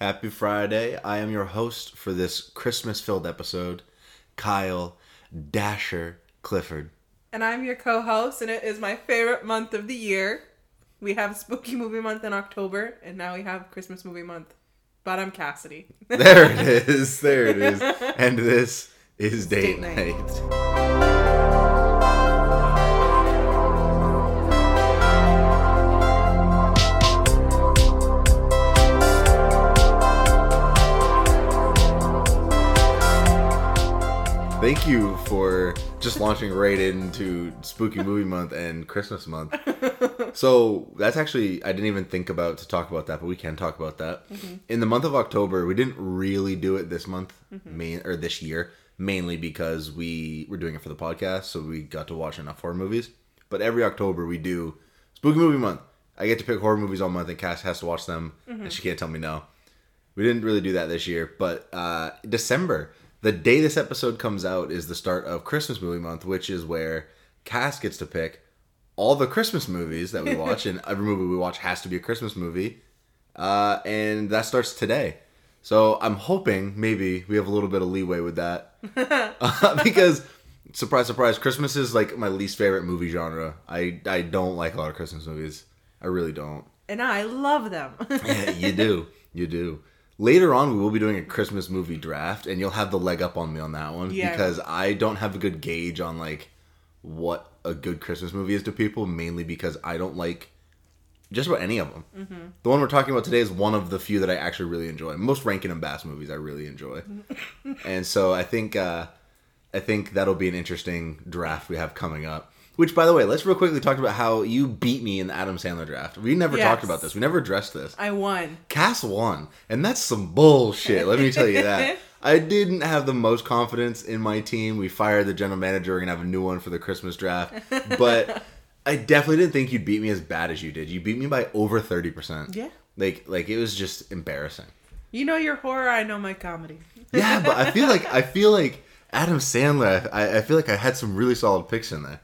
Happy Friday. I am your host for this Christmas filled episode, Kyle Dasher Clifford. And I'm your co host, and it is my favorite month of the year. We have Spooky Movie Month in October, and now we have Christmas Movie Month. But I'm Cassidy. There it is. There it is. And this is Date, Date Night. night. Thank you for just launching right into Spooky Movie Month and Christmas Month. So that's actually I didn't even think about to talk about that, but we can talk about that. Mm-hmm. In the month of October, we didn't really do it this month, mm-hmm. main or this year, mainly because we were doing it for the podcast, so we got to watch enough horror movies. But every October we do Spooky Movie Month. I get to pick horror movies all month, and Cass has to watch them, and mm-hmm. she can't tell me no. We didn't really do that this year, but uh, December, the day this episode comes out, is the start of Christmas movie month, which is where Cass gets to pick all the Christmas movies that we watch, and every movie we watch has to be a Christmas movie, uh, and that starts today. So I'm hoping maybe we have a little bit of leeway with that, uh, because surprise, surprise, Christmas is like my least favorite movie genre. I I don't like a lot of Christmas movies. I really don't. And I love them. Yeah, you do. You do. Later on, we will be doing a Christmas movie draft, and you'll have the leg up on me on that one Yeah. because I don't have a good gauge on like what a good Christmas movie is to people, mainly because I don't like just about any of them. Mm-hmm. The one we're talking about today is one of the few that I actually really enjoy. Most Rankin and Bass movies I really enjoy, and so I think uh, I think that'll be an interesting draft we have coming up. Which, by the way, let's real quickly talk about how you beat me in the Adam Sandler draft. We never talked about this. We never addressed this. I won. Cass won, and that's some bullshit. Let me tell you that. I didn't have the most confidence in my team. We fired the general manager. We're gonna have a new one for the Christmas draft, but I definitely didn't think you'd beat me as bad as you did. You beat me by over thirty percent. Yeah. like like it was just embarrassing. You know your horror, I know my comedy. Yeah, but I feel like I feel like Adam Sandler. I, I feel like I had some really solid picks in there.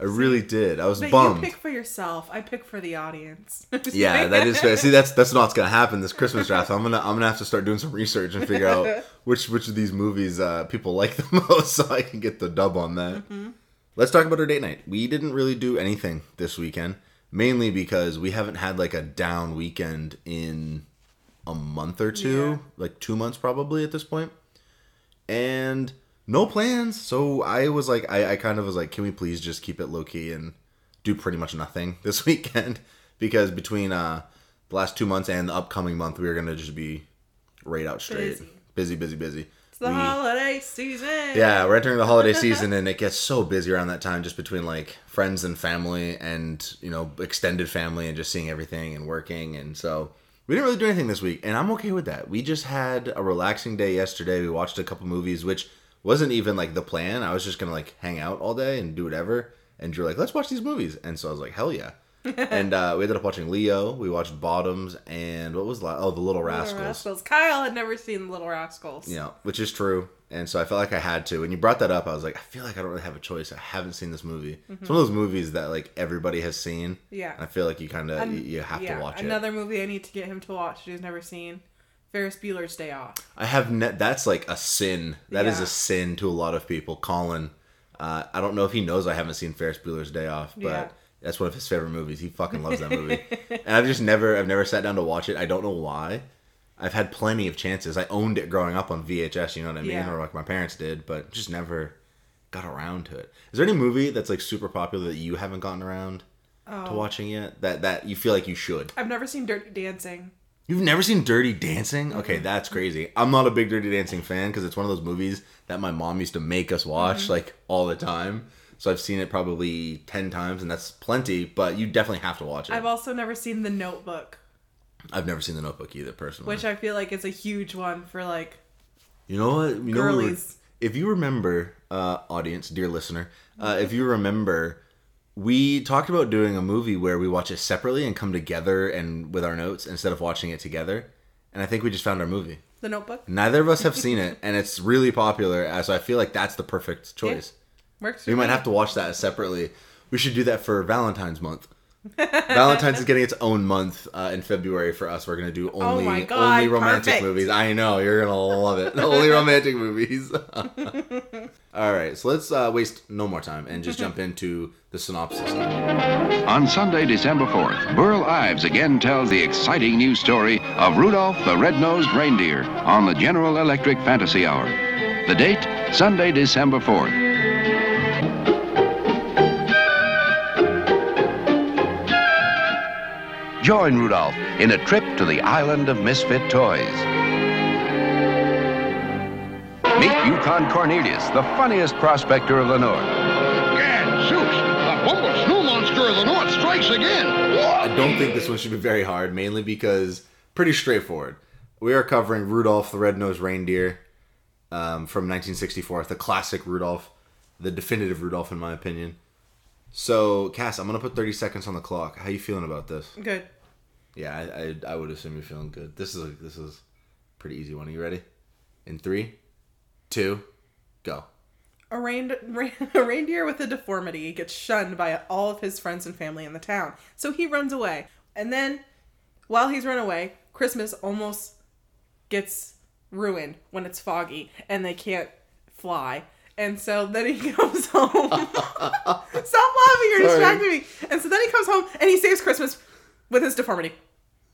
I really did. I was But bummed. you pick for yourself. I pick for the audience. Yeah, that is fair. See, that's that's not what's gonna happen this Christmas draft. I'm gonna I'm gonna have to start doing some research and figure out which which of these movies uh, people like the most, so I can get the dub on that. Let's talk about our date night. We didn't really do anything this weekend, mainly because we haven't had like a down weekend in a month or two, Yeah. like two months probably at this point, and no plans. So I was like, I, I kind of was like, can we please just keep it low key and do pretty much nothing this weekend? Because between uh, the last two months and the upcoming month, we are gonna just be right out straight, Busy. busy, busy, busy. It's the We- holiday season. yeah, we're entering the holiday season, and it gets so busy around that time, just between like friends and family, and you know extended family, and just seeing everything and working, and so we didn't really do anything this week, and I'm okay with that. We just had a relaxing day yesterday. We watched a couple movies, which wasn't even like the plan. I was just gonna like hang out all day and do whatever, and you're like, let's watch these movies, and so I was like, hell yeah. and uh, we ended up watching Leo. We watched Bottoms, and what was la- oh the Little Little Rascals. Rascals. Kyle had never seen the Little Rascals. Yeah, which is true. And so I felt like I had to. When you brought that up, I was like, I feel like I don't really have a choice. I haven't seen this movie. It's one of those movies that like everybody has seen. Mm-hmm. Yeah. And I feel like you kind of you, you have yeah, to watch it. Another movie I need to get him to watch he's never seen. Ferris Bueller's Day Off. I have ne- that's like a sin. That is Yeah. a sin to a lot of people. Colin, uh, I don't know if he knows I haven't seen Ferris Bueller's Day Off, but Yeah. that's one of his favorite movies. He fucking loves that movie, and I've just never, I've never sat down to watch it. I don't know why. I've had plenty of chances. I owned it growing up on VHS, you know what I mean, Yeah. or like my parents did, but just never got around to it. Is there any movie that's like super popular that you haven't gotten around Oh. to watching yet? That that you feel like you should? I've never seen Dirty Dancing. You've never seen Dirty Dancing? Okay, that's crazy. I'm not a big Dirty Dancing fan because it's one of those movies that my mom used to make us watch like all the time. So I've seen it probably 10 times and that's plenty, but you definitely have to watch it. I've also never seen The Notebook, I've never seen The Notebook either personally. which I feel like is a huge one for like you know what? You know what we were- girlies. if you remember, uh, audience, dear listener, uh, if you remember, we talked about doing a movie where we watch it separately and come together and with our notes instead of watching it together. And I think we just found our movie. The Notebook. Neither of us have seen it, and it's really popular. uh, So I feel like that's the perfect choice. Works. We might me. have to watch that separately. We should do that for Valentine's month. Valentine's is getting its own month uh, in February for us. We're gonna do only Oh God, only romantic perfect. movies. I know you're gonna love it. only romantic movies. All right, so let's uh, waste no more time and just jump into the synopsis. On Sunday, December 4th, Burl Ives again tells the exciting news story of Rudolph the Red-Nosed Reindeer on the General Electric Fantasy Hour. The date, Sunday, December 4th. Join Rudolph in a trip to the island of misfit toys. Meet Yukon Cornelius, the funniest prospector of the North. Gad, Zeus, the humble snow monster of the north strikes again. I don't think this one should be very hard, mainly because pretty straightforward. We are covering Rudolph the Red-Nosed Reindeer um, from 1964, the classic Rudolph, the definitive Rudolph in my opinion. So, Cass, I'm gonna put 30 seconds on the clock. How you feeling about this? Good. Yeah, I, I, I would assume you're feeling good. This is a, this is pretty easy one. Are you ready? In three, two, go. A, a reindeer with a deformity gets shunned by all of his friends and family in the town. So he runs away. And then, while he's run away, Christmas almost gets ruined when it's foggy and they can't fly. And so then he comes home. Stop laughing, you're Sorry. distracting me. And so then he comes home and he saves Christmas with his deformity.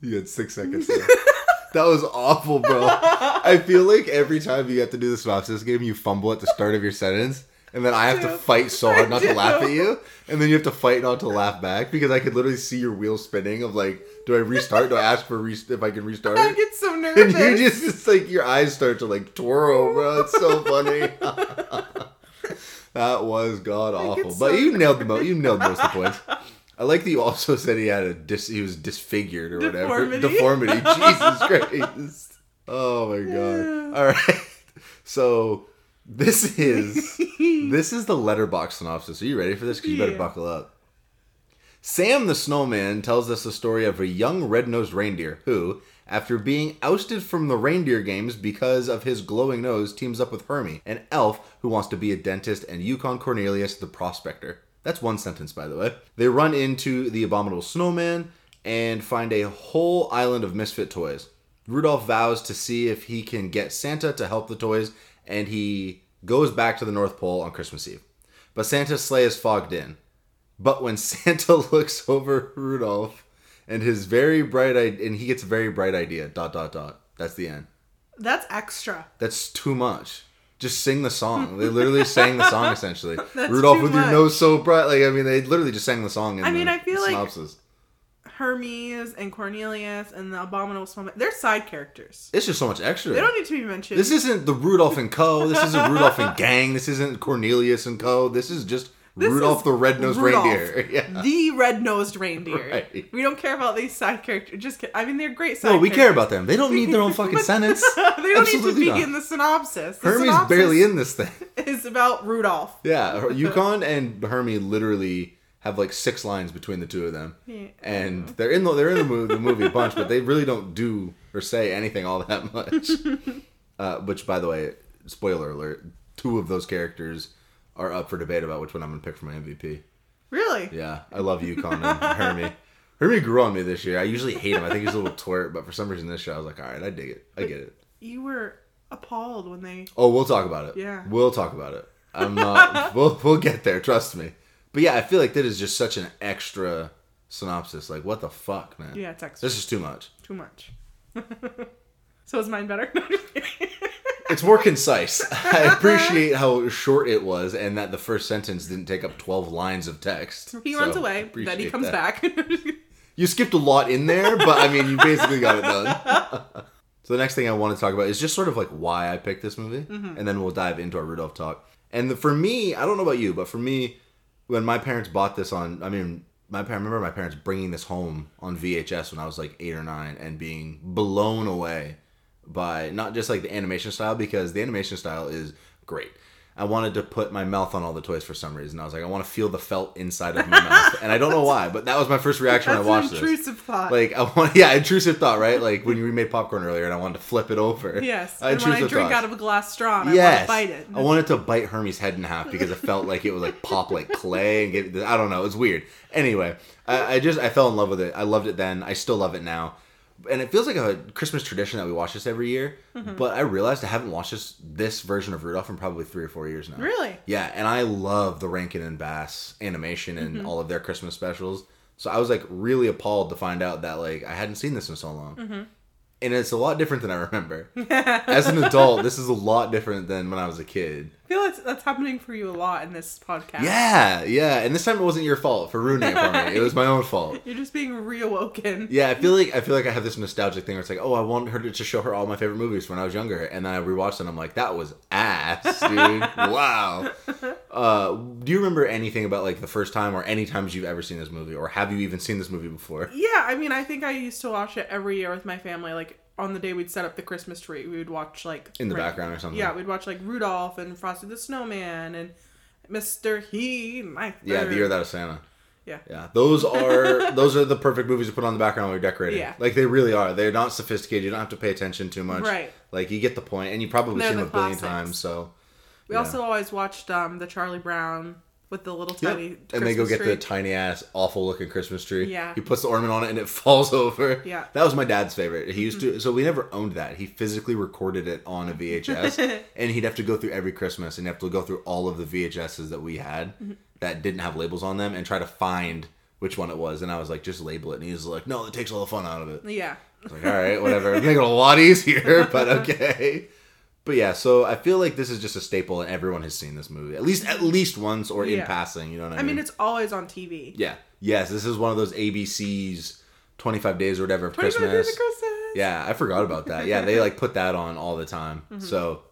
You had six seconds. that was awful, bro. I feel like every time you have to do the synopsis game, you fumble at the start of your sentence, and then I have to fight so hard not to laugh at you, and then you have to fight not to laugh back because I could literally see your wheels spinning. Of like, do I restart? Do I ask for re- if I can restart I get so nervous. And you just, it's like your eyes start to like twirl, bro. It's so funny. that was god awful, get but you nailed the mo- you nailed most of the points. I like that you also said he had a dis- he was disfigured or whatever Deformity. deformity. Jesus Christ! Oh my god! All right, so this is this is the Letterboxd synopsis. Are you ready for this? Because you better Yeah. buckle up. Sam the Snowman tells us the story of a young red-nosed reindeer who, after being ousted from the reindeer games because of his glowing nose, teams up with Hermie, an elf who wants to be a dentist, and Yukon Cornelius the prospector. That's one sentence, by the way. They run into the abominable snowman and find a whole island of misfit toys. Rudolph vows to see if he can get Santa to help the toys, and he goes back to the North Pole on Christmas Eve. But Santa's sleigh is fogged in. But when Santa looks over Rudolph and his very bright idea, and he gets a very bright idea, dot, dot, dot. That's the end. That's extra. That's too much. Just sing the song. They literally sang the song essentially. That's Rudolph with your nose so bright. Like, I mean, they literally just sang the song in I mean, the I feel like- synopsis. Hermie's and Cornelius and the Abominable Snowman. They're side characters. It's just so much extra. They don't need to be mentioned. This isn't the Rudolph and Co. This isn't Rudolph and Gang. This isn't Cornelius and Co. This is just This Rudolph the Red-Nosed Rudolph, Reindeer. Yeah. The red-nosed reindeer. Right. We don't care about these side characters. Just, ki- I mean, they're great side. Characters. No, we care about them. They don't need their own fucking sentence. they don't need to be not. in the synopsis. The Hermie's synopsis barely in this thing. It's about Rudolph. Yeah, Yukon and Hermie literally have like six lines between the two of them, Yeah. and they're in the they're in the movie, the movie a bunch, but they really don't do or say anything all that much. uh, which, by the way, spoiler alert: two of those characters are up for debate about which one I'm gonna pick for my MVP. Really? Yeah, I love Yukon and Hermie. Hermie grew on me this year. I usually hate him. I think he's a little twerp, but for some reason this show I was like, all right, I dig it. I get it. You were appalled when they. Oh, we'll talk about it. Yeah. We'll talk about it. I'm not we'll we'll get there, trust me. But yeah, I feel like that is just such an extra synopsis. Like what the fuck, man? Yeah, it's extra. This is too much. Too much. so is mine better? No, I'm just kidding. It's more concise. I appreciate how short it was and that the first sentence didn't take up 12 lines of text. he So, runs away. Then he comes that. back. You skipped a lot in there, but I mean, you basically got it done. so the next thing I want to talk about is just sort of like why I picked this movie, Mm-hmm. and then we'll dive into our Rudolph talk. And the, for me, I don't know about you, but for me, when my parents bought this on, I mean, my parents I remember my parents bringing this home on VHS when I was like eight or nine, and being blown away by not just like the animation style because the animation style is great. I wanted to put my mouth on all the toys for some reason. I was like, I want to feel the felt inside of my mouth, and I don't know why, but that was my first reaction when I an watched this. intrusive thought. Like I want, yeah, intrusive thought, right? Like when you made popcorn earlier, and I wanted to flip it over. yes. Uh, and when I drink thoughts. out of a glass straw, and yes, I want to bite it. I wanted to bite Hermie's head in half because it felt like it would like pop like clay and get. I don't know. It was weird. Anyway, I, I just I fell in love with it. I loved it then. I still love it now. And it feels like a Christmas tradition that we watch this every year. Mm-hmm. But I realized I haven't watched this this version of Rudolph in probably three or four years now. Really? Yeah, and I love the Rankin and Bass animation and Mm-hmm. all of their Christmas specials. So I was like really appalled to find out that like I hadn't seen this in so long. Mm-hmm. And it's a lot different than I remember. As an adult, this is a lot different than when I was a kid. I feel that's, that's happening for you a lot in this podcast. Yeah, yeah. And this time it wasn't your fault for ruining it for me. It was my own fault. You're just being reawoken. Yeah, I feel like I feel like I have this nostalgic thing where it's like, oh, I want her to, show her all my favorite movies when I was younger, and then I rewatched and I'm like, that was ass, dude. wow. Uh, do you remember anything about like the first time or any times you've ever seen this movie, or have you even seen this movie before? Yeah, I mean, I think I used to watch it every year with my family. Like on the day we'd set up the Christmas tree, we would watch like In the background or something? Yeah, we'd watch like Rudolph and Frosty the Snowman and Mr. He, my Yeah. The Year That Was Santa. Yeah. Yeah, those are those are the perfect movies to put on the background when you're decorating. Yeah. like they really are. They're not sophisticated. You don't have to pay attention too much. Right. Like you get the point, and you probably They're seen the them a billion times. So We Yeah. also always watched um the Charlie Brown with the little tiny. Yep. And they go get tree. the tiny ass, awful looking Christmas tree. Yeah. He puts the ornament on it and it falls over. Yeah. Mm-hmm. That was my dad's favorite. He used to, so we never owned that. He physically recorded it on a VHS. and he'd have to go through every Christmas and have to go through all of the VHSs that we had Mm-hmm. that didn't have labels on them and try to find which one it was. And I was like, just label it. And he was like, no, it takes all the fun out of it. Yeah. I was like, all right, whatever. Make it a lot easier, but okay. But yeah, so I feel like this is just a staple, and everyone has seen this movie at least at least once or in passing. You know what I, mean? I mean, it's always on TV. yeah. Yes, this is one of those ABC's 25 days or whatever of 25 Christmas. Days of Christmas. Yeah, I forgot about that. Yeah, they like put that on all the time. Mm-hmm. So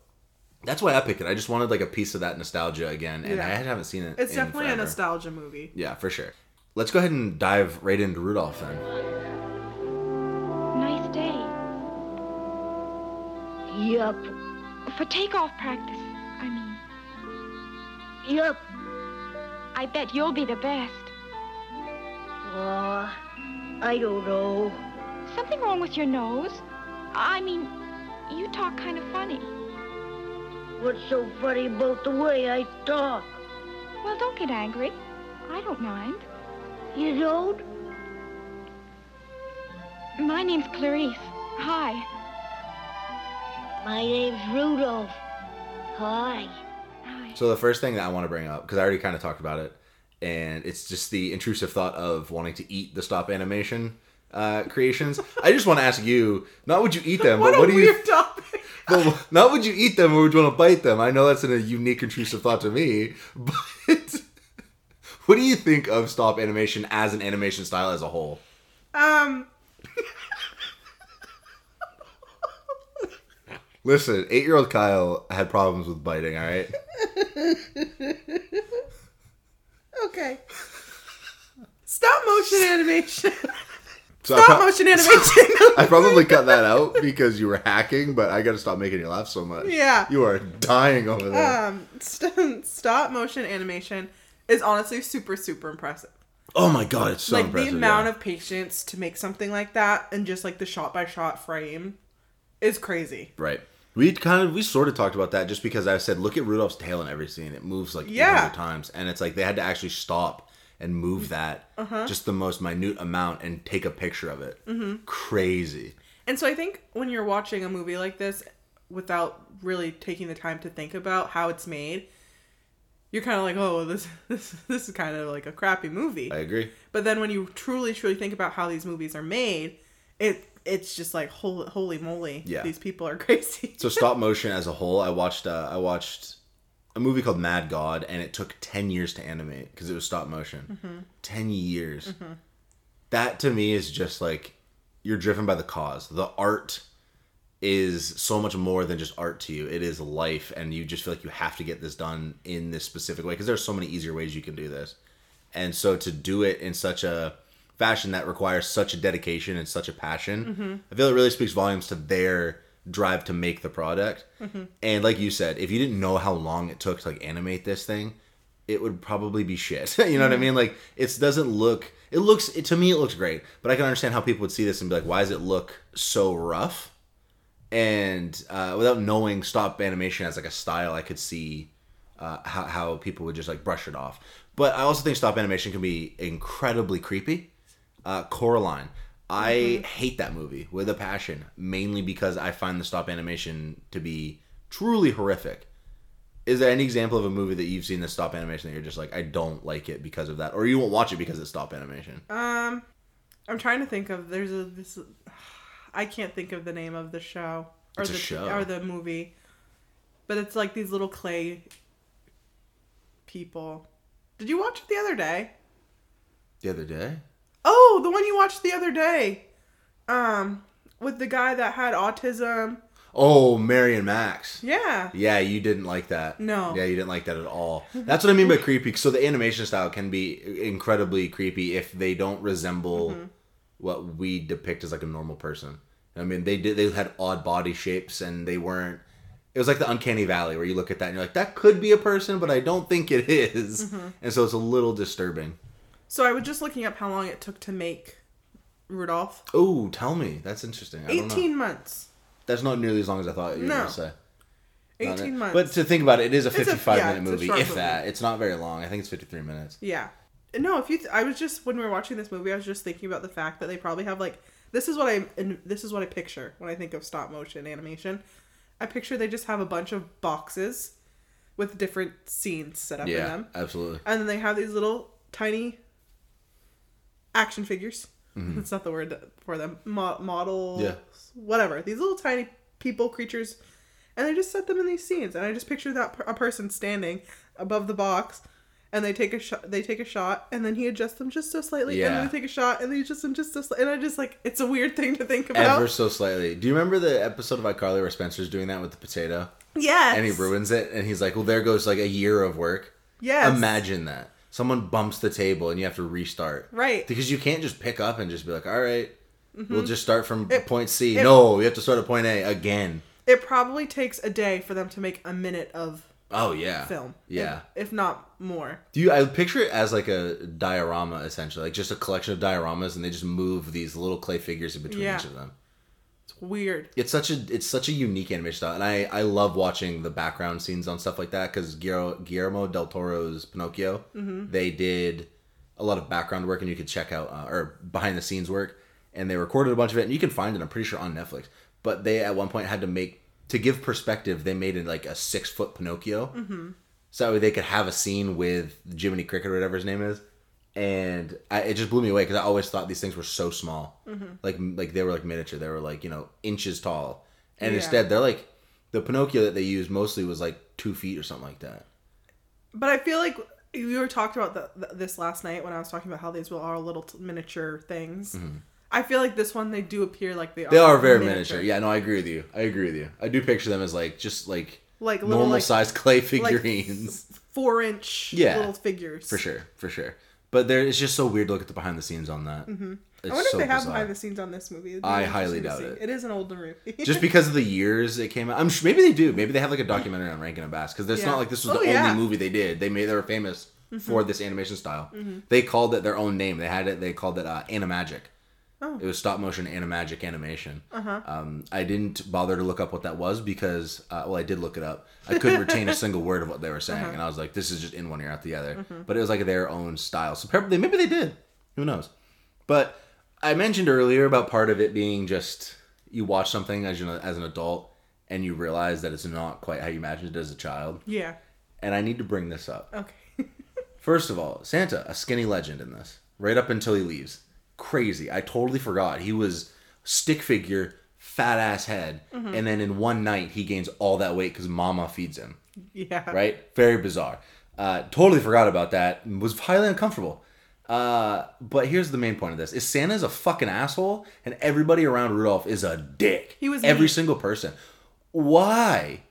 that's why I picked it. I just wanted like a piece of that nostalgia again, and Yeah. I haven't seen it. It's in definitely a nostalgia movie. Yeah, for sure. Let's go ahead and dive right into Rudolph then. Nice day. Yup. For takeoff practice, I mean. Yup. I bet you'll be the best. Uh, I don't know. Something wrong with your nose? I mean, you talk kind of funny. What's so funny about the way I talk? Well, don't get angry. I don't mind. You don't? My name's Clarice. Hi. My name's Rudolph. Hi. Hi. So the first thing that I want to bring up because I already kind of talked about it, and it's just the intrusive thought of wanting to eat the stop animation uh, creations. I just want to ask you, not would you eat them, What but a what do you? topic. But not would you eat them or would you want to bite them? I know that's a unique intrusive thought to me, but what do you think of stop animation as an animation style as a whole? Um, Listen, eight-year-old Kyle had problems with biting. All right, okay. Stop motion animation. so Stop pro- motion animation. I probably cut that out because you were hacking, but I got to stop making you laugh so much. Yeah. you are dying over there. um, st- stop motion animation is honestly super super impressive. oh my god, it's so like the amount yeah. of patience to make something like that and just like the shot by shot frame is crazy. right. We kind of we sort of talked about that just because I said look at Rudolph's tail in every scene. It moves like Yeah. 800 times, and it's like they had to actually stop and move that Uh-huh. just the most minute amount and take a picture of it. Mm-hmm. Crazy. And so I think when you're watching a movie like this without really taking the time to think about how it's made, you're kind of like, "Oh, this this this is kind of like a crappy movie." I agree. But then when you truly truly think about how these movies are made, it it's just like holy, holy moly, Yeah. these people are crazy. So stop motion as a whole, I watched uh, I watched a movie called Mad God, and it took ten years to animate because it was stop motion. Mm-hmm. Ten years. That to me is just like you're driven by the cause. The art is so much more than just art to you. It is life, and you just feel like you have to get this done in this specific way because there's so many easier ways you can do this. And so to do it in such a fashion that requires such a dedication and such a passion, I feel it really speaks volumes to their drive to make the product. Mm-hmm. And like you said, if you didn't know how long it took to like animate this thing, it would probably be shit. you know what I mean? Like it doesn't look. It looks it, to me. It looks great, but I can understand how people would see this and be like, "Why does it look so rough?" And uh, without knowing stop animation as like a style, I could see uh, how how people would just like brush it off. But I also think stop animation can be incredibly creepy. Uh, Coraline. I hate that movie with a passion, mainly because I find the stop animation to be truly horrific. Is there any example of a movie that you've seen the stop animation that you're just like, I don't like it because of that, or you won't watch it because it's stop animation? Um, I'm trying to think of. There's a this. I can't think of the name of the show or It's a the show. or the movie, but it's like these little clay people. Did you watch it the other day? The other day, Oh, the one you watched the other day. Um, with the guy that had autism. oh, Mary and Max. Yeah. Yeah, you didn't like that. No. Yeah, you didn't like that at all. That's what I mean by creepy. So the animation style can be incredibly creepy if they don't resemble Mm-hmm. what we depict as like a normal person. I mean, they did. They had odd body shapes, and they weren't. It was like the uncanny valley where you look at that and you're like, that could be a person, but I don't think it is. Mm-hmm. And so it's a little disturbing. So I was just looking up how long it took to make Rudolph. Oh, tell me. That's interesting. I don't know. 18 months. That's not nearly as long as I thought you were No. going to say. Not 18 it. months. But to think about it, it is a a- 55 yeah, minute it's a movie, short if movie. that. It's not very long. I think it's 53 minutes. Yeah. No, if you, th- I was just when we were watching this movie, I was just thinking about the fact that they probably have like this is what I and this is what I picture when I think of stop motion animation. I picture they just have a bunch of boxes with different scenes set up in Yeah, them, absolutely. and then they have these little tiny action figures. That's not the word for them. Mo- models, Mm-hmm. Yeah. whatever. These little tiny people creatures, and they just set them in these scenes. And I just picture that per- a person standing above the box, and they take a shot. They take a shot, and then he adjusts them just so slightly, and then they take a shot, and they adjust them just so slightly. And I just like it's a weird thing to think about. Ever so slightly. Do you remember the episode of iCarly where Spencer's doing that with the potato? yes, And he ruins it, and he's like, well, there goes like a year of work. Yes, Imagine that. Someone bumps the table and you have to restart. Right. Mm-hmm. Because you can't just pick up and just be like, all right, we'll just start from It- point C. it- no, you have to start at point A again. It probably takes a day for them to make a minute of Oh, yeah. film. Yeah. if, if not more. Do you? I picture it as like a diorama, essentially, like just a collection of dioramas, and they just move these little clay figures in between Yeah. each of them. Weird. It's such a it's such a unique animation style, and I I love watching the background scenes on stuff like that because Guillermo, Guillermo del Toro's Pinocchio, they did a lot of background work, and you could check out uh, or behind the scenes work, and they recorded a bunch of it, and you can find it. I'm pretty sure on Netflix, but they at one point had to make to give perspective. They made it like a six foot Pinocchio, so they could have a scene with Jiminy Cricket or whatever his name is. And I, it just blew me away because I always thought these things were so small, like like they were like miniature. They were like you know inches tall, and Yeah. instead they're like the Pinocchio that they used mostly was like two feet or something like that. But I feel like we were talking about the, the, this last night when I was talking about how these were all little t- miniature things. I feel like this one they do appear like they are. Mm-hmm. They are very miniature. Yeah, no, I agree with you. I agree with you. I do picture them as like just like Like little, normal like- sized clay like figurines. four inch Yeah. little figures. for sure, for sure. But there, it's just so weird to look at the behind the scenes on that. Mm-hmm. I wonder if they have behind the scenes on this movie. I highly doubt it. It is an older movie. just because of the years it came out. I'm sure maybe they do. Maybe they have like a documentary on Rankin and Bass because it's Yeah. not like this was Oh, the yeah. Mm-hmm. only movie they did. They made they were famous for this animation style. They called it their own name. They had it. They called it uh, Animagic. Oh. It was stop motion animagic animation. Uh-huh. Um, I didn't bother to look up what that was because, uh, well, I did look it up. I couldn't retain a single word of what they were saying, Uh-huh. and I was like, "This is just in one ear out the other." Mm-hmm. But it was like their own style. So probably maybe they did. Who knows? But I mentioned earlier about part of it being just you watch something as you know, as an adult and you realize that it's not quite how you imagined it as a child. yeah. And I need to bring this up. Okay. First of all, Santa, a skinny legend in this, right up until he leaves. Crazy. I totally forgot. He was stick figure, fat ass head, Mm-hmm. and then in one night he gains all that weight because Mama feeds him. yeah. Right? Very bizarre. Uh, totally forgot about that. Was highly uncomfortable. Uh, but here's the main point of this: is Santa's a fucking asshole, and everybody around Rudolph is a dick. He was every mean. single person. Why?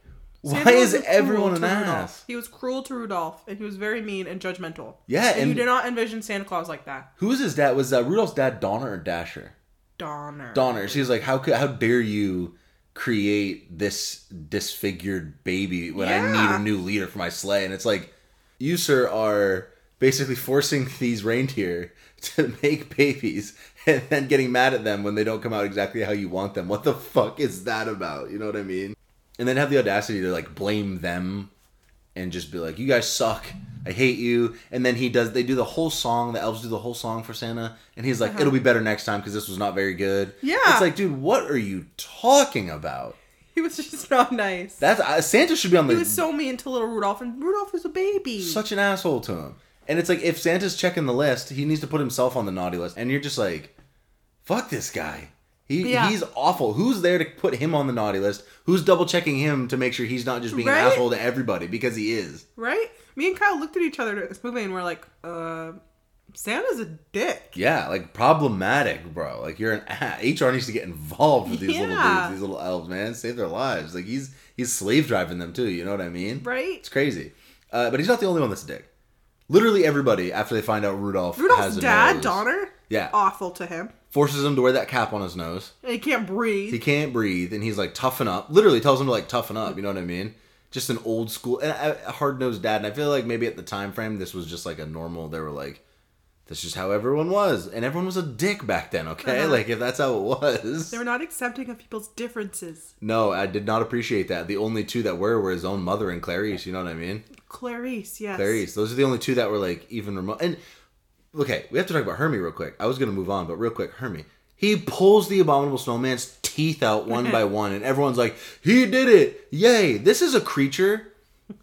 Why Santa is everyone an ass? He was cruel to Rudolph, and he was very mean and judgmental. Yeah, and, you and- did not envision Santa Claus like that. Who was his dad? Was uh, Rudolph's dad Donner or Dasher? Donner. Donner. She's like, how could, how dare you create this disfigured baby when I need a new leader for my sleigh. And it's like, you, sir, are basically forcing these reindeer to make babies and then getting mad at them when they don't come out exactly how you want them. What the fuck is that about? You know what I mean? And then have the audacity to like blame them and just be like, "You guys suck. I hate you." And then he does. They do the whole song. The elves do the whole song for Santa, and he's like, "It'll be better next time because this was not very good." Uh-huh. Yeah. it's like, dude, what are you talking about? He was just not nice. That's uh, Santa should be on the he was so mean to little Rudolph, and Rudolph was a baby. such an asshole to him. And it's like if Santa's checking the list, he needs to put himself on the naughty list. And you're just like, fuck this guy. He Yeah. he's awful. Who's there to put him on the naughty list? Who's double checking him to make sure he's not just being Right? an asshole to everybody because he is. right? Me and Kyle looked at each other during this movie, and we're like, uh, Santa's a dick. Yeah, like problematic, bro. Like you're an HR needs to get involved with these little dudes, these little elves, man. Save their lives. Like he's he's slave driving them too. You know what I mean? Right? It's crazy. Uh, but he's not the only one that's a dick. Literally everybody, after they find out Rudolph, has Rudolph's a dad, nose, Donner, Yeah. awful to him. forces him to wear that cap on his nose. And he can't breathe. He can't breathe, and he's like toughen up. Literally tells him to like toughen up. You know what I mean? Just an old school, and a hard nosed dad. And I feel like maybe at the time frame, this was just like a normal. They were like, "This is how everyone was," and everyone was a dick back then. Okay, Uh-huh. like if that's how it was. they were not accepting of people's differences. No, I did not appreciate that. The only two that were were his own mother and Clarice. You know what I mean? Clarice, yes. Clarice. Those are the only two that were like even remote. And okay, we have to talk about Hermie real quick. I was gonna move on, but real quick, Hermie. He pulls the abominable snowman's teeth out one by one, and everyone's like, "He did it! Yay!" This is a creature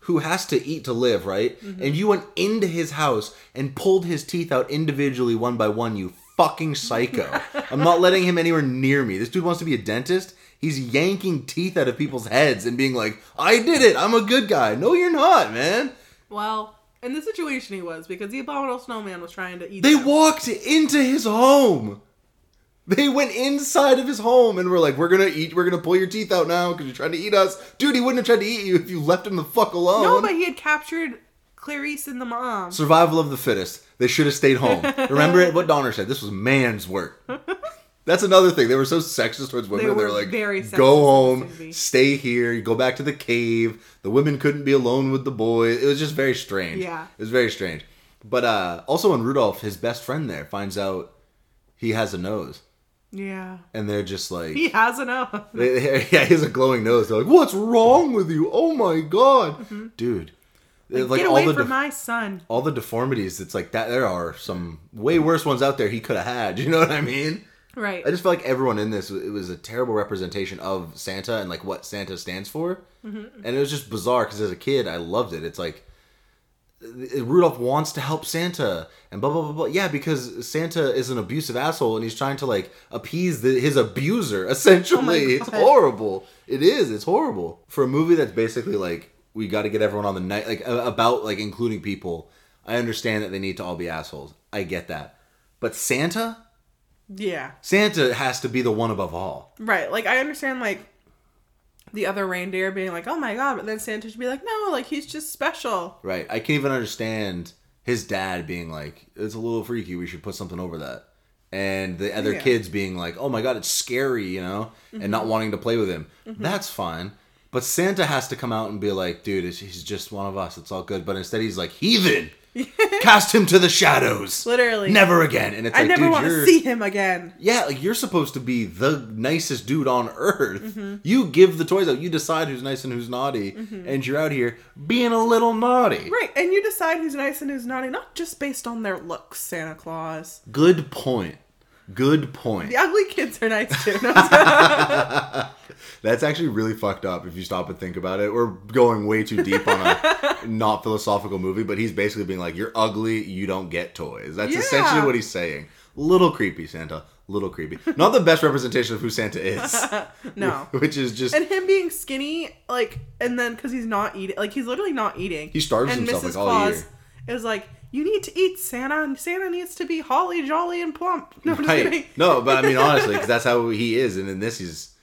who has to eat to live, right? Mm-hmm. And you went into his house and pulled his teeth out individually one by one. You fucking psycho! I'm not letting him anywhere near me. This dude wants to be a dentist. He's yanking teeth out of people's heads and being like, "I did it! I'm a good guy." No, you're not, man. Well, in the situation he was, because the abominable snowman was trying to eat They them. walked into his home. They went inside of his home and were like, "We're gonna eat. We're gonna pull your teeth out now because you're trying to eat us, dude." He wouldn't have tried to eat you if you left him the fuck alone. No, but he had captured Clarice and the mom. Survival of the fittest. They should have stayed home. Remember it? What Donner said. This was man's work. That's another thing. They were so sexist towards women. They They were, were like, very "Go home, stay here. You go back to the cave." The women couldn't be alone with the boy. It was just very strange. Yeah. it was very strange. But uh, also, when Rudolph, his best friend there, finds out he has a nose, Yeah. and they're just like, He has enough. they- they- yeah, he has a glowing nose. They're like, "What's wrong with you? Oh my god, dude!" Like, Mm-hmm. Get away from def- my son. all the deformities. It's like that. There are some way worse ones out there he could have had. You know what I mean? Right. I just feel like everyone in this it was a terrible representation of Santa and like what Santa stands for, Mm-hmm. and it was just bizarre because as a kid I loved it. It's like Rudolph wants to help Santa and blah blah blah blah. Yeah, because Santa is an abusive asshole and he's trying to like appease the, his abuser. Essentially, it's Oh God. horrible. It is. It's horrible for a movie that's basically like we got to get everyone on the night like about like including people. I understand that they need to all be assholes. I get that, but Santa. Yeah. Santa has to be the one above all. Right. Like I understand like the other reindeer being like, "Oh my god," but then Santa should be like, "No, like he's just special." Right. I can't even understand his dad being like, it's a little freaky. We should put something over that. And the other Yeah. Mm-hmm. kids being like, oh my God, it's scary, you know, and not wanting to play with him. That's fine. But Santa has to come out and be like, dude, he's just one of us. It's all good. But instead, he's like, heathen, cast him to the shadows. Literally. Never again. And it's I like, never want to see him again. Yeah, like you're supposed to be the nicest dude on earth. Mm-hmm. You give the toys out. You decide who's nice and who's naughty, and you're out here being a little naughty. Right, and you decide who's nice and who's naughty, not just based on their looks, Santa Claus. Good point. Good point. The ugly kids are nice too. No, That's actually really fucked up if you stop and think about it. We're going way too deep on a not philosophical movie, but he's basically being like, "You're ugly, you don't get toys." That's Yeah. essentially what he's saying. Little creepy, Santa. Little creepy. Not the best representation of who Santa is, no. which is just And him being skinny, like, and then because he's not eating, like, he's literally not eating. He starves and himself, Mrs. like, all Claus year. is like, you need to eat Santa, and Santa needs to be holly, jolly, and plump. No, I'm just kidding. right. No, but I mean honestly, because that's how he is, and in this he's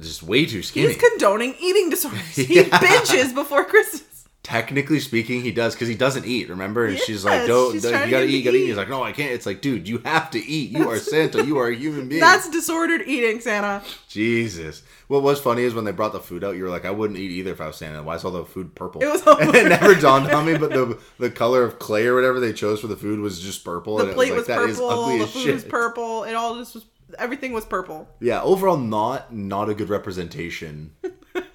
just way too skinny. He's condoning eating disorders. He Yeah. binges before Christmas. Technically speaking, he does because he doesn't eat. Remember, and she's like, Yes, "Don't, you gotta eat, you gotta eat." eat. He's like, "No, I can't." It's like, dude, you have to eat. You are Santa. You are a human being. That's disordered eating, Santa. Jesus. What was funny is when they brought the food out, you were like, "I wouldn't eat either if I was Santa." Why is all the food purple? It was and it never dawned on me, but the the color of clay or whatever they chose for the food was just purple. The and it plate was, was like, "That is purple. ugly The food was purple. It all just was. Everything was purple. Yeah, overall, not not a good representation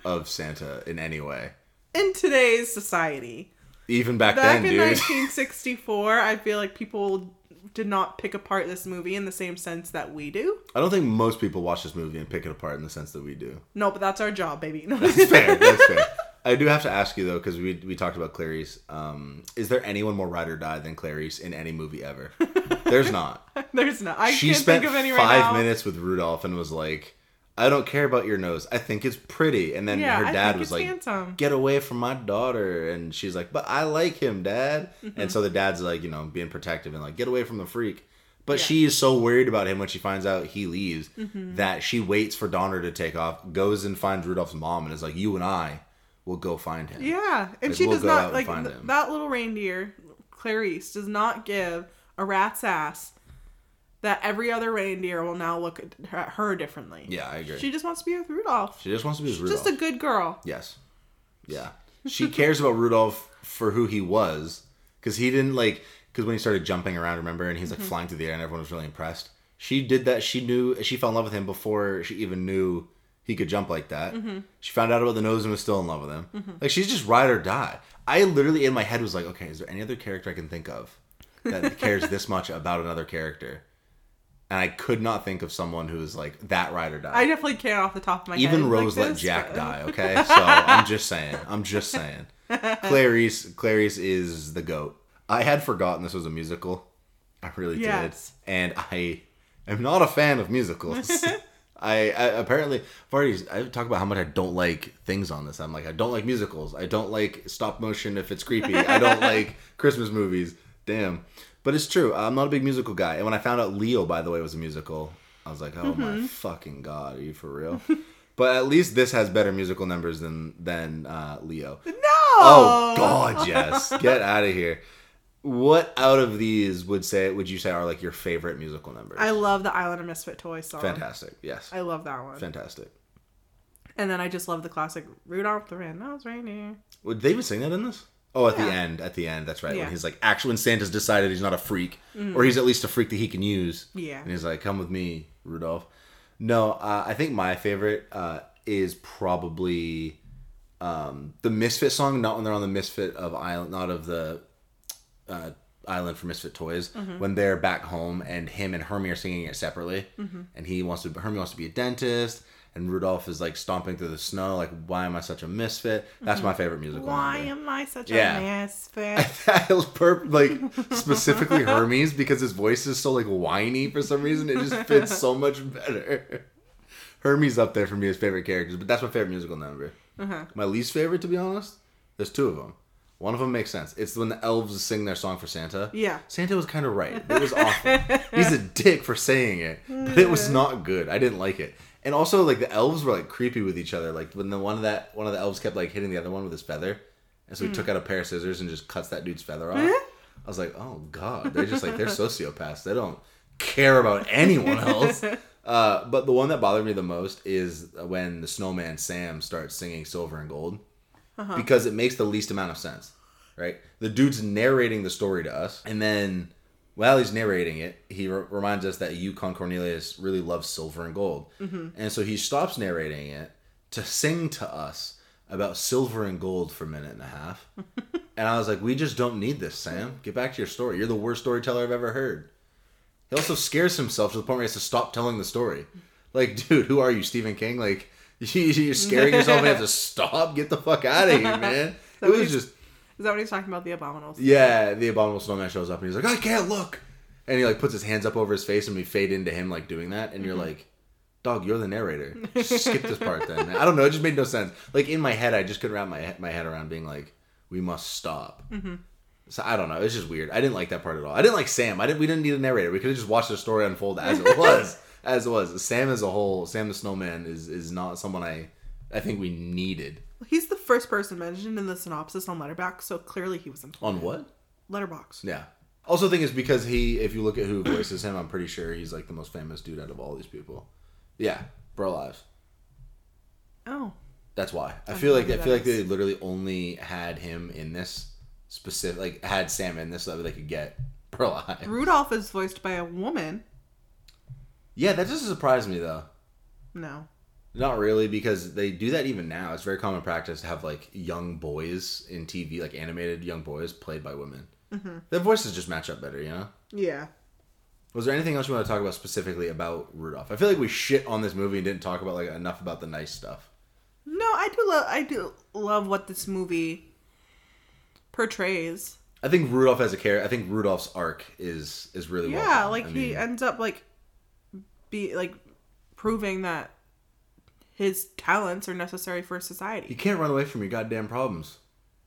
of Santa in any way. In today's society, Even back, back then, in dude. 1964, I feel like people did not pick apart this movie in the same sense that we do. I don't think most people watch this movie and pick it apart in the sense that we do. No, but that's our job, baby. No. That's fair. That's fair. I do have to ask you though, because we we talked about Clarice. Um, is there anyone more ride or die than Clarice in any movie ever? There's not. There's not. I she can't spent think of any five right now. minutes with Rudolph and was like, "I don't care about your nose. I think it's pretty." And then Yeah, her dad was like, handsome. "Get away from my daughter!" And she's like, "But I like him, Dad." Mm-hmm. And so the dad's like, you know, being protective and like, "Get away from the freak." But Yeah. she is so worried about him when she finds out he leaves Mm-hmm. that she waits for Donner to take off, goes and finds Rudolph's mom, and is like, "You and I will go find him." Yeah, and Like, she we'll does not like th- that little reindeer. Clarice does not give a rat's ass that every other reindeer will now look at her- her differently. Yeah, I agree. She just wants to be with Rudolph. She just wants to be with Rudolph. Just a good girl. Yes. Yeah. She cares about Rudolph for who he was because he didn't like because when he started jumping around, remember, and he's like mm-hmm. flying through the air, and everyone was really impressed. She did that. She knew she fell in love with him before she even knew he could jump like that. Mm-hmm. She found out about the nose and was still in love with him. Mm-hmm. Like she's just ride or die. I literally in my head was like, okay, is there any other character I can think of that cares this much about another character? And I could not think of someone who is like that ride or die. I definitely can't off the top of my head. Even like Rose let this, Jack but- die, okay? So I'm just saying. I'm just saying. Clarice Clarice is the goat. I had forgotten this was a musical. I really Yes. did. And I am not a fan of musicals. I, I apparently I've already I talk about how much I don't like things on this. I'm like I don't like musicals. I don't like stop motion if it's creepy. I don't like Christmas movies. Damn. But it's true. I'm not a big musical guy. And when I found out Leo by the way was a musical, I was like, "Oh my fucking god, are you for real?" but at least this has better musical numbers than than uh, Leo. No. Oh God, yes. Get out of here. What out of these would say would you say are like your favorite musical numbers? I love the Island of Misfit Toys song. Fantastic. Yes. I love that one. Fantastic. And then I just love the classic Rudolph the Red-Nosed Reindeer. Would they even sing that in this? Oh, at the end. At the end. That's right. Yeah. When he's like, actually, when Santa's decided he's not a freak, or he's at least a freak that he can use. Yeah. And he's like, "Come with me, Rudolph." No, uh, I think my favorite uh, is probably um, the Misfit song. Not when they're on the Misfit of Island, not of the uh, Island for Misfit Toys. Mm-hmm. When they're back home and him and Hermie are singing it separately, Mm-hmm. and he wants to. Hermie wants to be a dentist. And Rudolph is like stomping through the snow, like, why am I such a misfit? That's my favorite musical. Mm-hmm. Why number. am I such Yeah. a misfit? I was like specifically Hermie's because his voice is so like whiny for some reason. It just fits so much better. Hermie's up there for me as favorite characters, but that's my favorite musical number. Uh-huh. My least favorite, to be honest, there's two of them. One of them makes sense. It's when the elves sing their song for Santa. Yeah. Santa was kind of right. It was awful. He's a dick for saying it, but it was not good. I didn't like it. And also, like the elves were like creepy with each other. Like when the one of that one of the elves kept like hitting the other one with his feather, and so he took out a pair of scissors and just cuts that dude's feather off. I was like, oh god, they're just like they're sociopaths. They don't care about anyone else. Uh, but the one that bothered me the most is when the snowman Sam starts singing "Silver and Gold" because it makes the least amount of sense. Right, the dude's narrating the story to us, and then while he's narrating it, he re- reminds us that Yukon Cornelius really loves silver and gold, mm-hmm. and so he stops narrating it to sing to us about silver and gold for a minute and a half. and I was like, "We just don't need this, Sam. Get back to your story. You're the worst storyteller I've ever heard." He also scares himself to the point where he has to stop telling the story. Like, dude, who are you, Stephen King? Like, you're scaring yourself and have to stop. Get the fuck out of here, man. It was just, Is that what he's talking about? The Abominals? yeah. The abominable snowman shows up and he's like, I can't look, and he like puts his hands up over his face and we fade into him like doing that, and you're mm-hmm. like, dog, you're the narrator. Just skip this part then. I don't know. It just made no sense. Like in my head, I just couldn't wrap my my head around being like, we must stop. Mm-hmm. So I don't know. It's just weird. I didn't like that part at all. I didn't like Sam. I didn't. We didn't need a narrator. We could have just watched the story unfold as it was. as it was. Sam as a whole, Sam the Snowman is is not someone I I think we needed. He's the first person mentioned in the synopsis on Letterboxd, so clearly he was in On what? Letterboxd. Yeah. Also, thing is because he, if you look at who voices him, I'm pretty sure he's like the most famous dude out of all these people. Yeah, Burl Ives. Oh, That's why. I I feel like I feel like is. they literally only had him in this specific, like had Sam in this so that they could get Burl Ives. Rudolph is voiced by a woman. Yeah, that doesn't surprise me though. No. Not really, because they do that even now. It's very common practice to have like young boys in TV, like animated young boys played by women. Mm-hmm. Their voices just match up better, you know. Yeah. Was there anything else you want to talk about specifically about Rudolph? I feel like we shit on this movie and didn't talk about like enough about the nice stuff. No, I do love I do love what this movie portrays. I think Rudolph as a character, I think Rudolph's arc is is really well Yeah, done. like I he mean, ends up like be like proving that his talents are necessary for society. you can't run away from your goddamn problems.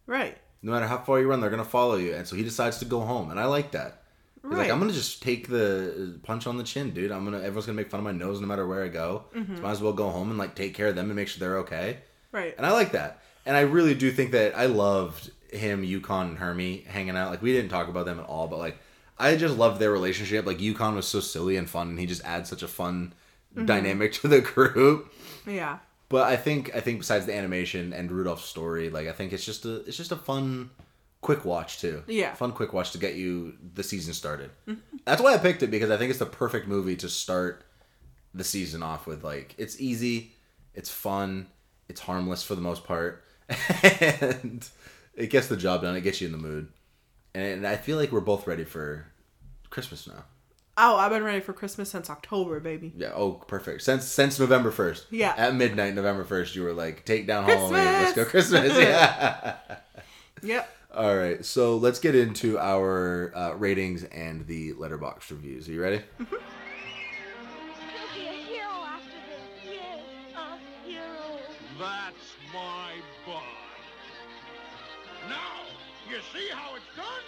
Right. No matter how far you run, they're gonna follow you, and so he decides to go home, and I like that. He's like, I'm gonna just take the punch on the chin, dude. I'm gonna everyone's gonna make fun of my nose no matter where I go. Mm-hmm. So might as well go home and like take care of them and make sure they're okay. Right. And I like that. And I really do think that I loved him, Yukon, and Hermie hanging out. Like we didn't talk about them at all, but like I just loved their relationship. Like Yukon was so silly and fun, and he just adds such a fun Mm-hmm. dynamic to the group. Yeah. But I think I think besides the animation and Rudolph's story, like I think it's just a it's just a fun quick watch too. Yeah. Fun quick watch to get you the season started. That's why I picked it because I think it's the perfect movie to start the season off with. Like it's easy, it's fun, it's harmless for the most part, and it gets the job done. It gets you in the mood, and I feel like we're both ready for Christmas now. Oh, I've been ready for Christmas since October, baby. Yeah. Oh, perfect. Since since November first. Yeah. At midnight, November first, you were like, "Take down Halloween. Let's go Christmas!" Christmas." Yeah. Yep. All right. So let's get into our uh, ratings and the Letterboxd reviews. Are you ready? He'll be a hero after this. Yes, a hero. That's my boy. Now, you see how it's done?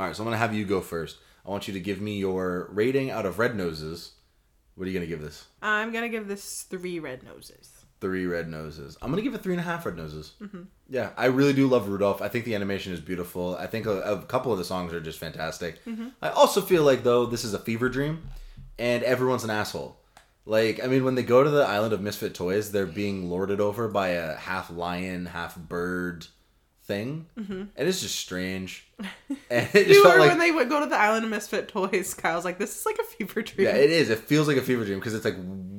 All right. So I'm gonna have you go first. I want you to give me your rating out of red noses. What are you gonna give this? I'm gonna give this three red noses. Three red noses. I'm gonna give it three and a half red noses. Mm-hmm. Yeah, I really do love Rudolph. I think the animation is beautiful. I think a, a couple of the songs are just fantastic. Mm-hmm. I also feel like though this is a fever dream, and everyone's an asshole. Like I mean, when they go to the island of misfit toys, they're being lorded over by a half lion, half bird thing, and it's just strange. And it just You felt were like when they would go to the island of misfit toys. Kyle's like, "This is like a fever dream." Yeah, it is. It feels like a fever dream because it's like,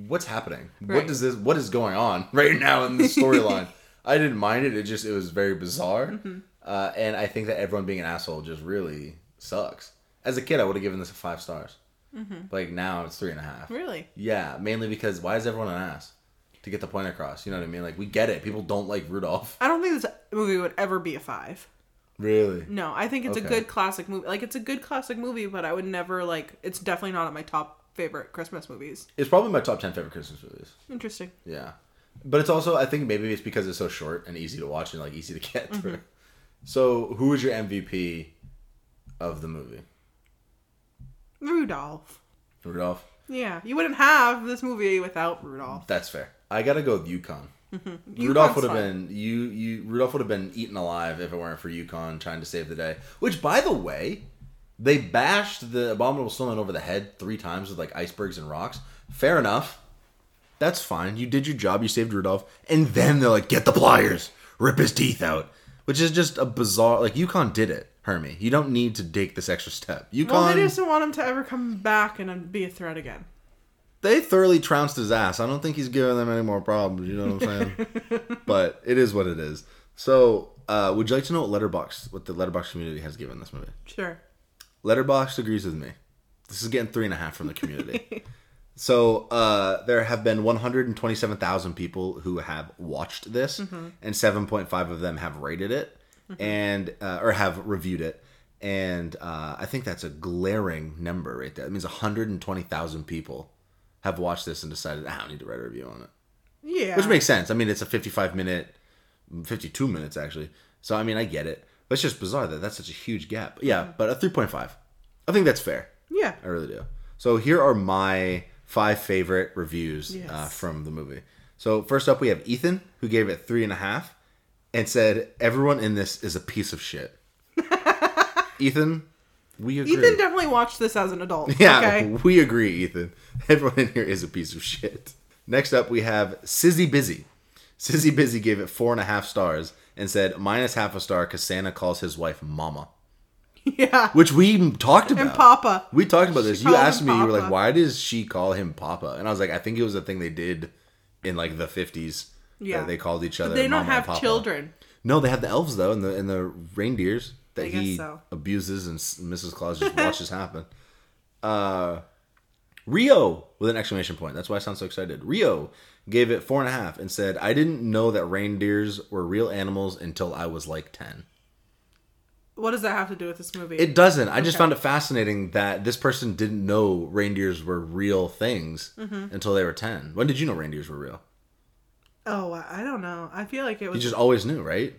what's happening? What does this? What is going on right now in the storyline? I didn't mind it. It just it was very bizarre, Mm-hmm. uh, and I think that everyone being an asshole just really sucks. As a kid, I would have given this a five stars. Like now, it's three and a half. Mm-hmm. Really? Yeah, mainly because why is everyone an ass? To get the point across, you know what I mean? Like we get it. People don't like Rudolph. I don't think this movie would ever be a five. Really? No, I think it's a good classic movie. Like it's a good classic movie, but I would never like. It's definitely not at my top favorite Christmas movies. It's probably my top ten favorite Christmas movies. Interesting. Yeah. But it's also I think maybe it's because it's so short and easy to watch and like easy to get mm-hmm. through. So who is your MVP of the movie? Rudolph. Rudolph? Yeah, you wouldn't have this movie without Rudolph. That's fair. I gotta go with Yukon. Mm-hmm. Yukon's Rudolph would have been you you Rudolph would have been eaten alive if it weren't for Yukon trying to save the day. Which by the way, they bashed the abominable snowman over the head three times with like icebergs and rocks. Fair enough. That's fine. You did your job, you saved Rudolph, and then they're like, get the pliers, rip his teeth out. Which is just a bizarre like Yukon did it, Hermie. You don't need to take this extra step. Yukon Well, they just don't want him to ever come back and be a threat again. They thoroughly trounced his ass. I don't think he's giving them any more problems. You know what I'm saying? but it is what it is. So, uh, would you like to know what Letterboxd, what the Letterboxd community has given this movie? Sure. Letterboxd agrees with me. This is getting three and a half from the community. so, uh, there have been 127,000 people who have watched this, and 7.5 of them have rated it, and uh, or have reviewed it. And uh, I think that's a glaring number right there. That means 120,000 people have watched this and decided, "Ah, I don't need to write a review on it. Yeah. Which makes sense. I mean, it's a 55 minute, 52 minutes actually. So, I mean, I get it. But it's just bizarre that that's such a huge gap. Yeah, but a 3.5. I think that's fair. Yeah. I really do. So, here are my five favorite reviews uh, from the movie. So first up, we have Ethan, who gave it three and a half, and said everyone in this is a piece of shit. Ethan, we agree. Ethan definitely watched this as an adult. yeah, Okay. we agree, Ethan. Everyone in here is a piece of shit. Next up, we have Sizzy Busy. Sizzy Busy gave it four and a half stars and said minus half a star because Santa calls his wife Mama, Yeah. which we talked about. And Papa. We talked about this. She You asked me, you were like, why does she call him Papa? And I was like, I think it was a thing they did in like the 50s. Yeah. that they called each other. But they don't have Papa. children. No, they have the elves though, and the and the reindeers that he so. abuses, and Mrs. Claus just watches happen. Uh, Rio with an exclamation point. That's why I sound so excited. Rio gave it four and a half and said, "I didn't know that reindeers were real animals until I was like ten. What does that have to do with this movie? It doesn't. I just found it fascinating that this person didn't know reindeers were real things Mm-hmm. until they were ten. When did you know reindeers were real? oh, I I don't know. I feel like it was. You just always knew, right?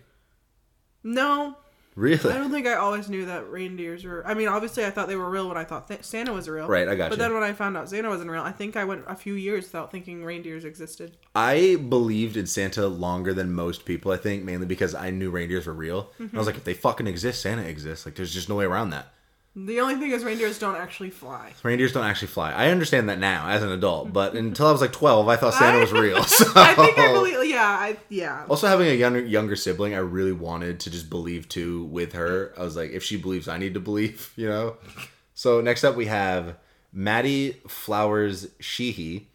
No, Really? I don't think I always knew that reindeers were. I mean, obviously, I thought they were real when I thought th- Santa was real. Right, I got But you. then when I found out Santa wasn't real, I think I went a few years without thinking reindeers existed. I believed in Santa longer than most people, I think, mainly because I knew reindeers were real. And I was mm-hmm. like, if they fucking exist, Santa exists. Like, there's just no way around that. The only thing is reindeers don't actually fly. Reindeers don't actually fly. I understand that now as an adult, but until I was like 12, I thought Santa was real. So. I think I believe. Yeah, I yeah. Also, having a younger younger sibling, I really wanted to just believe too with her. I was like, if she believes, I need to believe, you know. So next up, we have Maddie Flowers Sheehy,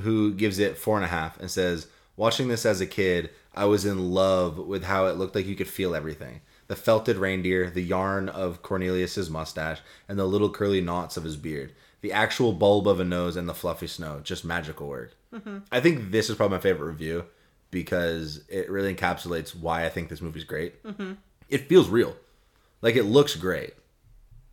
who gives it four and a half and says, "Watching this as a kid, I was in love with how it looked like you could feel everything." The felted reindeer, the yarn of Cornelius's mustache, and the little curly knots of his beard. The actual bulb of a nose and the fluffy snow. Just magical work. I think this is probably my favorite review because it really encapsulates why I think this movie's great. Mm-hmm. It feels real, like it looks great,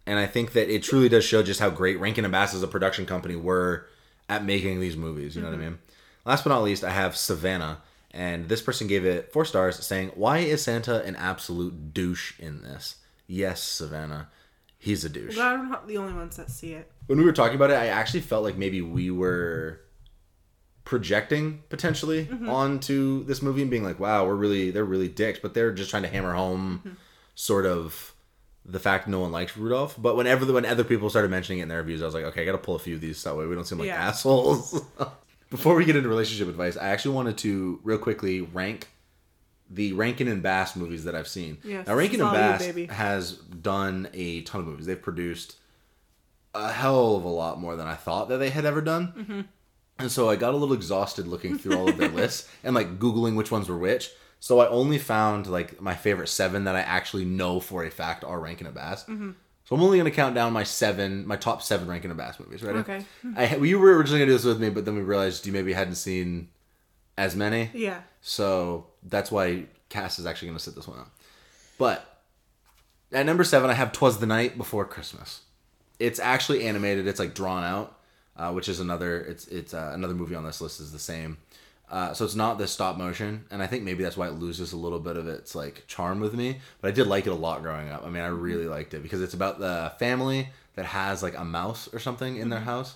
and I think that it truly does show just how great Rankin and Bass as a production company were at making these movies. You know what I mean? Last but not least, I have Savannah, and this person gave it four stars, saying, "Why is Santa an absolute douche in this?" Yes, Savannah, he's a douche Glad I'm not the only ones that see it. when we were talking about it, I actually felt like maybe we were projecting potentially mm-hmm. onto this movie and being like, "Wow, we're really they're really dicks," but they're just trying to hammer home mm-hmm. sort of the fact no one likes Rudolph. But whenever when other people started mentioning it in their reviews, I was like, "Okay, I got to pull a few of these that way we don't seem like Yeah. assholes." Before we get into relationship advice, I actually wanted to real quickly rank the Rankin and Bass movies that I've seen. Yes, now, Rankin and all you, Bass has done a ton of movies. They've produced a hell of a lot more than I thought that they had ever done. Mm-hmm. And so I got a little exhausted looking through all of their lists and like Googling which ones were which. So I only found like my favorite seven that I actually know for a fact are Rankin and Bass. Mm-hmm. So I'm only going to count down my seven, my top seven Rankin and Bass movies. Ready? Okay. I, you were originally going to do this with me, but then we realized you maybe hadn't seen as many. Yeah. So that's why Kas is actually going to sit this one out. But at number seven, I have "Twas the Night Before Christmas." It's actually animated. It's like drawn out, uh, which is another. It's it's uh, another movie on this list is the same. Uh, so it's not the stop motion, and I think maybe that's why it loses a little bit of its like charm with me. But I did like it a lot growing up. I mean, I really liked it because it's about the family that has like a mouse or something in their house,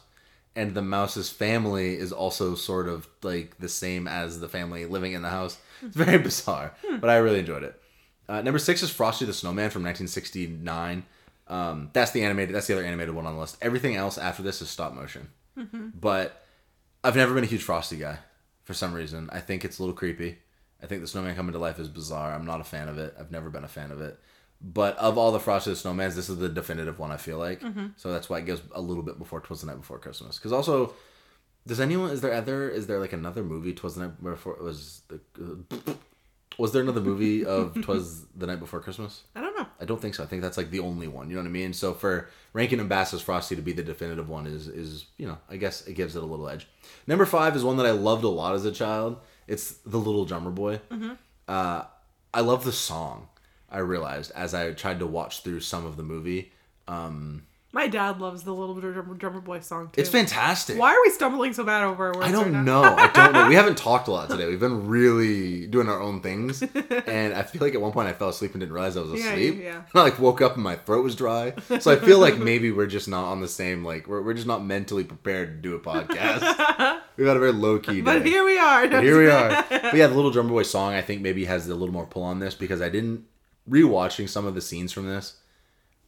and the mouse's family is also sort of like the same as the family living in the house. It's very bizarre, but I really enjoyed it. Uh, number six is Frosty the Snowman from 1969. Um, that's the animated. That's the other animated one on the list. Everything else after this is stop motion. But I've never been a huge Frosty guy for some reason. I think it's a little creepy. I think the snowman coming to life is bizarre. I'm not a fan of it. I've never been a fan of it. But of all the Frosty the Snowmans, this is the definitive one. I feel like so that's why it goes a little bit before "Twas the Night Before Christmas." Because also, does anyone is there other is there like another movie "Twas the Night Before" was the uh, was there another movie of "Twas the Night Before Christmas"? I don't know. I don't think so. I think that's like the only one. You know what I mean? So for Rankin and Bass's Frosty to be the definitive one is is you know I guess it gives it a little edge. Number five is one that I loved a lot as a child. It's the Little Drummer Boy. Uh, I love the song. I realized as I tried to watch through some of the movie. Um, My dad loves the Little Drummer, Drummer Boy song too. It's fantastic. Why are we stumbling so bad over? Words I don't now? know. I don't know. We haven't talked a lot today. We've been really doing our own things, and I feel like at one point I fell asleep and didn't realize I was asleep. yeah. And I like woke up and my throat was dry. So I feel like maybe we're just not on the same like we're we're just not mentally prepared to do a podcast. We've got a very low key. Day. But here we are. But here we are. But yeah, the Little Drummer Boy song I think maybe has a little more pull on this because I didn't rewatching some of the scenes from this.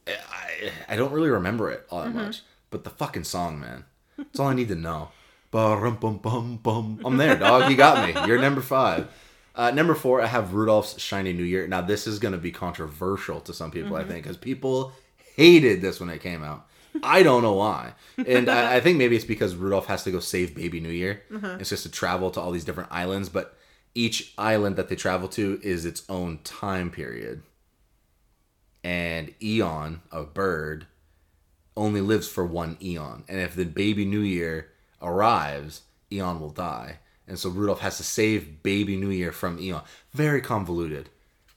I I don't really remember it all that Mm-hmm. much, but the fucking song, man, that's all I need to know. Ba-rum, bum, bum, bum. I'm there, dog. You got me. You're number five. Uh, number four, I have Rudolph's Shiny New Year. Now, this is going to be controversial to some people, Mm-hmm. I think, because people hated this when it came out. I don't know why. And I, I think maybe it's because Rudolph has to go save Baby New Year. Mm-hmm. It's just to travel to all these different islands, but each island that they travel to is its own time period. And Eon, a bird, only lives for one eon. And if the baby New Year arrives, Eon will die. And so Rudolph has to save baby New Year from Eon. Very convoluted.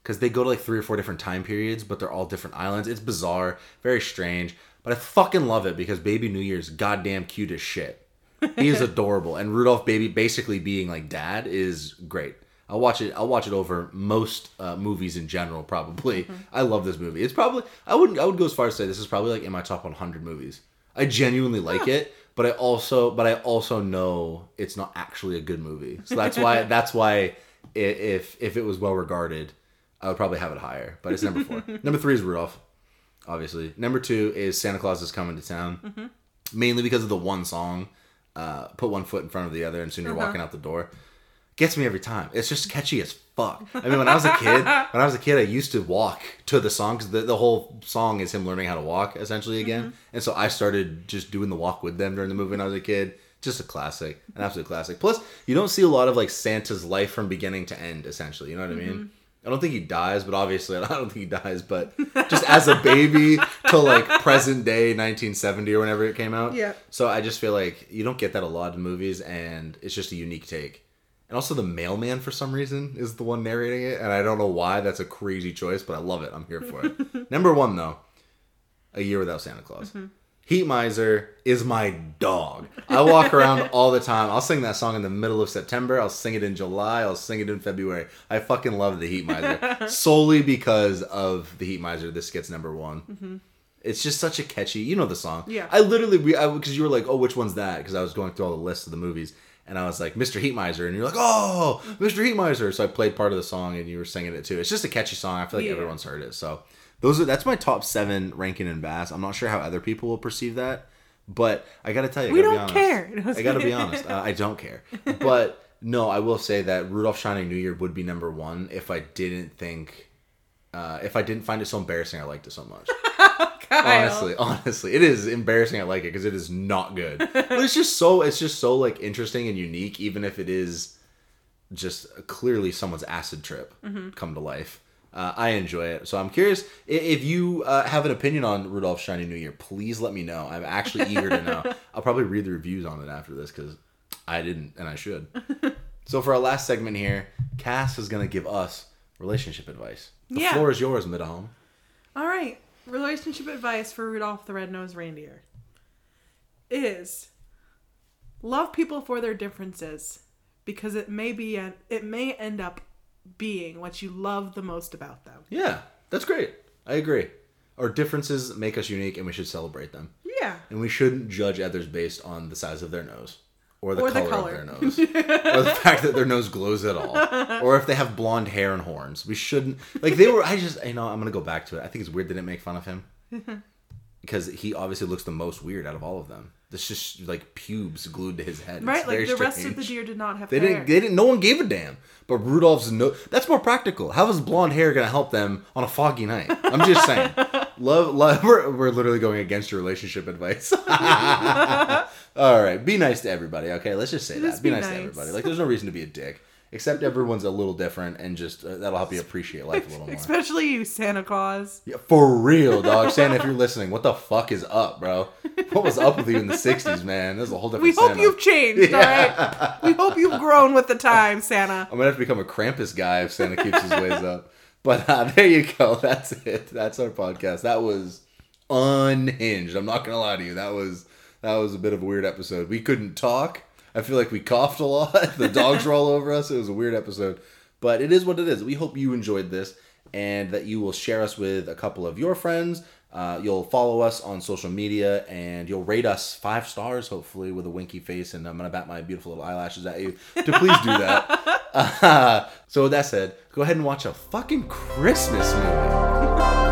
Because they go to like three or four different time periods, but they're all different islands. It's bizarre, very strange. But I fucking love it because baby New Year's goddamn cute as shit. He is adorable. And Rudolph baby basically being like dad is great. I'll watch it. I'll watch it over most uh, movies in general. Probably, I love this movie. It's probably I wouldn't. I would go as far as to say this is probably like in my top 100 movies. I genuinely like it, but I also, but I also know it's not actually a good movie. So that's why. that's why if if it was well regarded, I would probably have it higher. But it's number four. number three is Rudolph, obviously. Number two is Santa Claus is coming to town, mainly because of the one song. Uh, put one foot in front of the other, and soon you're walking out the door gets me every time. It's just catchy as fuck. I mean, when I was a kid, when I was a kid, I used to walk to the song because the, the whole song is him learning how to walk essentially again. Mm-hmm. And so I started just doing the walk with them during the movie when I was a kid. Just a classic, an absolute classic. Plus, you don't see a lot of like Santa's life from beginning to end. Essentially, you know what I mean. Mm-hmm. I don't think he dies, but obviously I don't think he dies. But just as a baby to like present day 1970 or whenever it came out. Yeah. So I just feel like you don't get that a lot in movies, and it's just a unique take. And also the mailman for some reason is the one narrating it, and I don't know why. That's a crazy choice, but I love it. I'm here for it. Number one though, A Year Without Santa Claus. Mm-hmm. Heat Miser is my dog. I walk around all the time. I'll sing that song in the middle of September. I'll sing it in July. I'll sing it in February. I fucking love the Heat Miser solely because of the Heat Miser. This gets number one. Mm-hmm. It's just such a catchy. You know the song. Yeah. I literally because you were like, oh, which one's that? Because I was going through all the lists of the movies. And I was like, Mr. Heat Miser, and you're like, oh, Mr. Heat Miser. So I played part of the song, and you were singing it too. It's just a catchy song. I feel like Yeah. everyone's heard it. So those are that's my top seven Rankin and Bass. I'm not sure how other people will perceive that, but I got to tell you, I We gotta don't be care. honest. I got to be honest. Uh, I don't care, but no, I will say that Rudolph Shining New Year would be number one if I didn't think, uh, if I didn't find it so embarrassing. I liked it so much. Kyle. Honestly, honestly, it is embarrassing. I like it because it is not good. But it's just so it's just so like interesting and unique, even if it is just clearly someone's acid trip come to life. Uh, I enjoy it, so I'm curious if you uh, have an opinion on Rudolph Shiny New Year. Please let me know. I'm actually eager to know. I'll probably read the reviews on it after this because I didn't and I should. so for our last segment here, Kas is gonna give us relationship advice. The Yeah. floor is yours, Midahome. All right. Relationship advice for Rudolph the Red-Nosed Reindeer is love people for their differences because it may be it may end up being what you love the most about them. Yeah, that's great. I agree. Our differences make us unique, and we should celebrate them. Yeah. And we shouldn't judge others based on the size of their nose, or the, Or the color, color. of their nose, or the fact that their nose glows at all, or if they have blonde hair and horns. We shouldn't like they were. I just you know I'm gonna go back to it. I think it's weird they didn't make fun of him because he obviously looks the most weird out of all of them. There's just like pubes glued to his head. It's Right? Like very the rest of the strange. deer did not have They hair. didn't. They didn't. No one gave a damn. But Rudolph's no. That's more practical. How is blonde hair gonna help them on a foggy night? I'm just saying. love, love. We're, we're literally going against your relationship advice. All right, be nice to everybody. Okay, let's just say that. Be, be nice, to nice. everybody. Like, there's no reason to be a dick. Except everyone's a little different, and just uh, that'll help you appreciate life a little more. Especially you, Santa Claus. Yeah, for real, dog. Santa, if you're listening, what the fuck is up, bro? What was up with you in the '60s, man? This is a whole different. We hope Santa. you've changed, all right? We hope you've grown with the time, Santa. I'm gonna have to become a Krampus guy if Santa keeps his ways up. But uh, there you go. That's it. That's our podcast. That was unhinged. I'm not gonna lie to you. That was that was a bit of a weird episode. We couldn't talk. I feel like we coughed a lot. the dogs were all over us. It was a weird episode, but it is what it is. We hope you enjoyed this and that you will share us with a couple of your friends. Uh, you'll follow us on social media and you'll rate us five stars, hopefully, with a winky face. And I'm going to bat my beautiful little eyelashes at you to please do that. Uh, so, with that said, go ahead and watch a fucking Christmas movie.